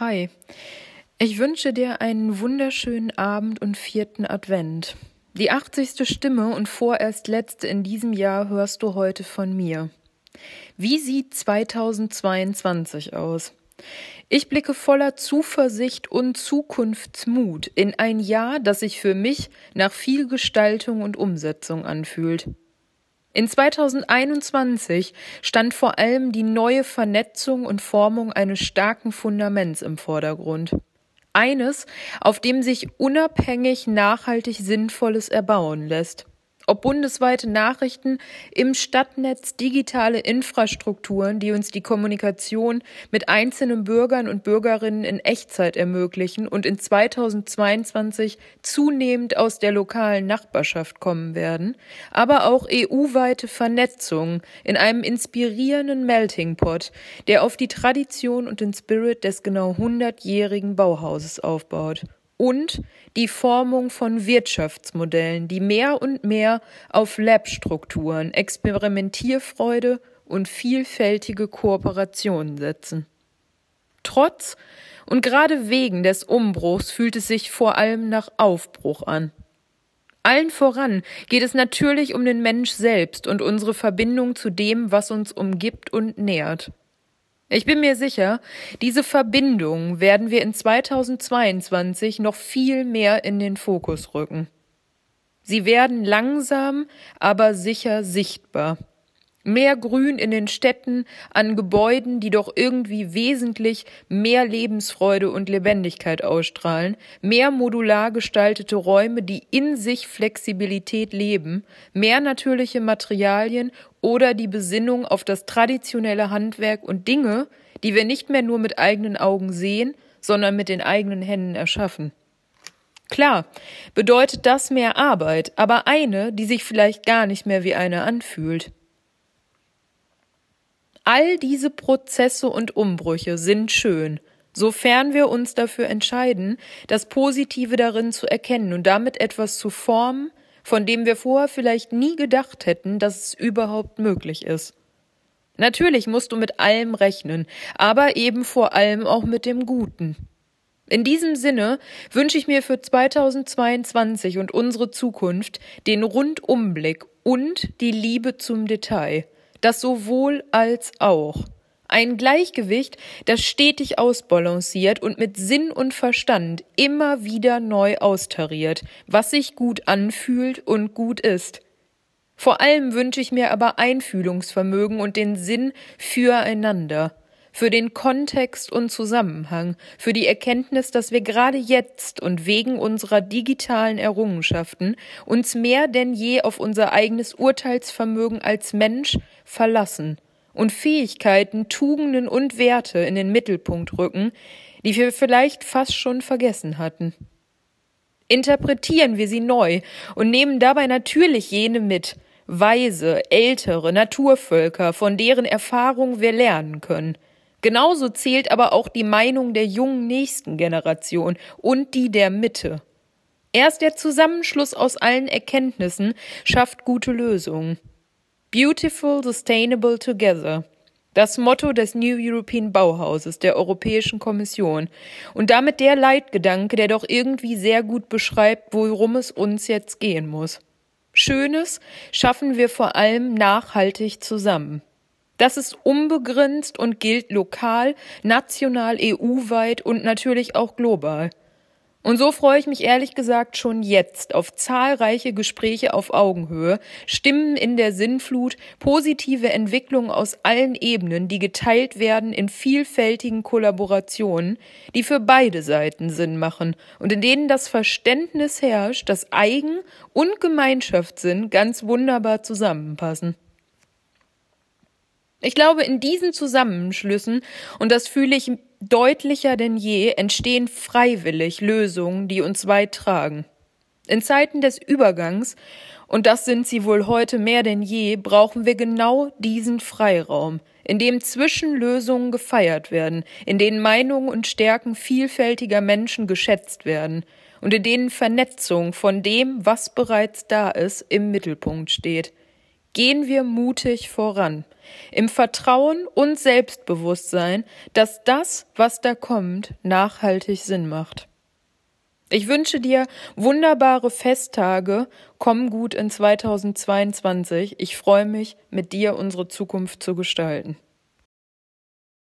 Hi, ich wünsche dir einen wunderschönen Abend und vierten Advent. Die 80. Stimme und vorerst letzte in diesem Jahr hörst du heute von mir. Wie sieht 2022 aus? Ich blicke voller Zuversicht und Zukunftsmut in ein Jahr, das sich für mich nach viel Gestaltung und Umsetzung anfühlt. In 2021 stand vor allem die neue Vernetzung und Formung eines starken Fundaments im Vordergrund. Eines, auf dem sich unabhängig nachhaltig Sinnvolles erbauen lässt ob bundesweite Nachrichten im Stadtnetz, digitale Infrastrukturen, die uns die Kommunikation mit einzelnen Bürgern und Bürgerinnen in Echtzeit ermöglichen und in 2022 zunehmend aus der lokalen Nachbarschaft kommen werden, aber auch EU-weite Vernetzung in einem inspirierenden Melting Pot, der auf die Tradition und den Spirit des genau 100-jährigen Bauhauses aufbaut und die Formung von Wirtschaftsmodellen, die mehr und mehr auf Lab-Strukturen, Experimentierfreude und vielfältige Kooperationen setzen. Trotz und gerade wegen des Umbruchs fühlt es sich vor allem nach Aufbruch an. Allen voran geht es natürlich um den Mensch selbst und unsere Verbindung zu dem, was uns umgibt und nährt. Ich bin mir sicher, diese Verbindung werden wir in 2022 noch viel mehr in den Fokus rücken. Sie werden langsam, aber sicher sichtbar. Mehr Grün in den Städten, an Gebäuden, die doch irgendwie wesentlich mehr Lebensfreude und Lebendigkeit ausstrahlen, mehr modular gestaltete Räume, die in sich Flexibilität leben, mehr natürliche Materialien oder die Besinnung auf das traditionelle Handwerk und Dinge, die wir nicht mehr nur mit eigenen Augen sehen, sondern mit den eigenen Händen erschaffen. Klar, bedeutet das mehr Arbeit, aber eine, die sich vielleicht gar nicht mehr wie eine anfühlt. All diese Prozesse und Umbrüche sind schön, sofern wir uns dafür entscheiden, das Positive darin zu erkennen und damit etwas zu formen, von dem wir vorher vielleicht nie gedacht hätten, dass es überhaupt möglich ist. Natürlich musst du mit allem rechnen, aber eben vor allem auch mit dem Guten. In diesem Sinne wünsche ich mir für 2022 und unsere Zukunft den Rundumblick und die Liebe zum Detail das sowohl als auch. Ein Gleichgewicht, das stetig ausbalanciert und mit Sinn und Verstand immer wieder neu austariert, was sich gut anfühlt und gut ist. Vor allem wünsche ich mir aber Einfühlungsvermögen und den Sinn füreinander für den Kontext und Zusammenhang, für die Erkenntnis, dass wir gerade jetzt und wegen unserer digitalen Errungenschaften uns mehr denn je auf unser eigenes Urteilsvermögen als Mensch verlassen und Fähigkeiten, Tugenden und Werte in den Mittelpunkt rücken, die wir vielleicht fast schon vergessen hatten. Interpretieren wir sie neu und nehmen dabei natürlich jene mit, weise, ältere, Naturvölker, von deren Erfahrung wir lernen können – Genauso zählt aber auch die Meinung der jungen nächsten Generation und die der Mitte. Erst der Zusammenschluss aus allen Erkenntnissen schafft gute Lösungen. Beautiful, Sustainable Together. Das Motto des New European Bauhauses der Europäischen Kommission und damit der Leitgedanke, der doch irgendwie sehr gut beschreibt, worum es uns jetzt gehen muss. Schönes schaffen wir vor allem nachhaltig zusammen. Das ist unbegrenzt und gilt lokal, national, EU-weit und natürlich auch global. Und so freue ich mich ehrlich gesagt schon jetzt auf zahlreiche Gespräche auf Augenhöhe, Stimmen in der Sinnflut, positive Entwicklungen aus allen Ebenen, die geteilt werden in vielfältigen Kollaborationen, die für beide Seiten Sinn machen und in denen das Verständnis herrscht, dass Eigen- und Gemeinschaftssinn ganz wunderbar zusammenpassen. Ich glaube, in diesen Zusammenschlüssen, und das fühle ich deutlicher denn je, entstehen freiwillig Lösungen, die uns weit tragen. In Zeiten des Übergangs, und das sind sie wohl heute mehr denn je, brauchen wir genau diesen Freiraum, in dem Zwischenlösungen gefeiert werden, in denen Meinungen und Stärken vielfältiger Menschen geschätzt werden und in denen Vernetzung von dem, was bereits da ist, im Mittelpunkt steht. Gehen wir mutig voran, im Vertrauen und Selbstbewusstsein, dass das, was da kommt, nachhaltig Sinn macht. Ich wünsche dir wunderbare Festtage. Komm gut in 2022. Ich freue mich, mit dir unsere Zukunft zu gestalten.